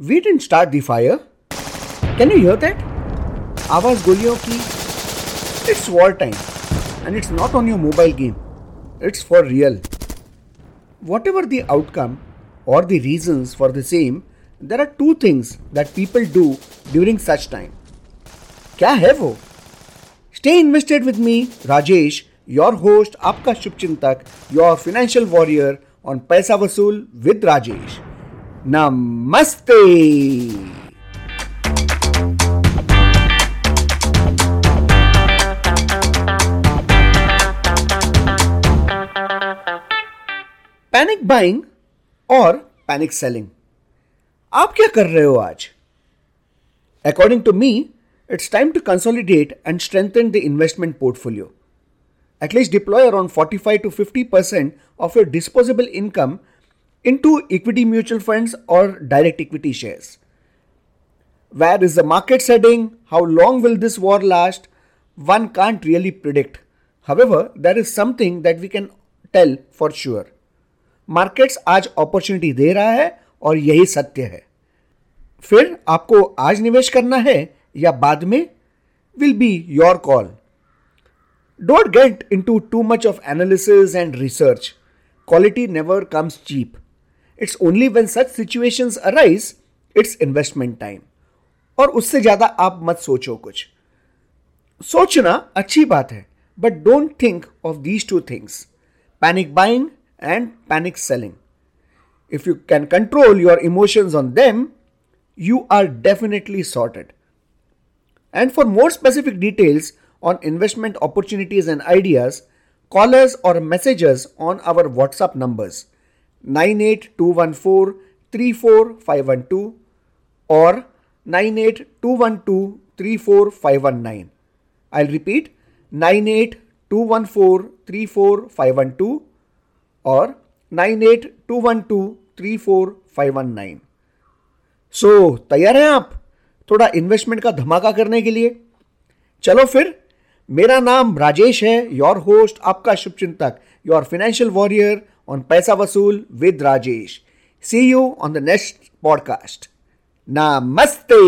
We didn't start the fire. Can you hear that? आवाज गोलियों की It's war time and it's not on your mobile game. It's for real. Whatever the outcome or the reasons for the same, there are two things that people do during such time. क्या है वो stay invested with me Rajesh your host आपका शुभचिंतक your financial warrior on Paisa Vasool with Rajesh नमस्ते। Panic buying और panic selling. आप क्या कर रहे हो आज? According to me it's time to consolidate and strengthen the investment portfolio at least deploy around 45 to 50 percent of your disposable income into equity mutual funds or direct equity shares. Where is the market heading? How long will this war last? One can't really predict. However, there is something that we can tell for sure. Markets आज opportunity दे रहा है और यही सत्य है फिर आपको आज निवेश करना है या बाद में will be your call don't get into too much of analysis and research quality never comes cheap It's only when such situations arise it's investment time और उससे ज्यादा आप मत सोचो कुछ सोचना अच्छी बात है but don't think of these two things panic buying and panic selling if you can control your emotions on them you are definitely sorted. And for more specific details on investment opportunities and ideas, call us or message us on our WhatsApp numbers 98214 34512 or 98212 34519. I'll repeat 98214 34512 or 98212 34519. So, तैयार हैं आप थोड़ा investment का धमाका करने के लिए चलो फिर मेरा नाम राजेश है योर होस्ट आपका शुभचिंतक your financial warrior on Paisa Vasool with Rajesh see you on the next podcast नमस्ते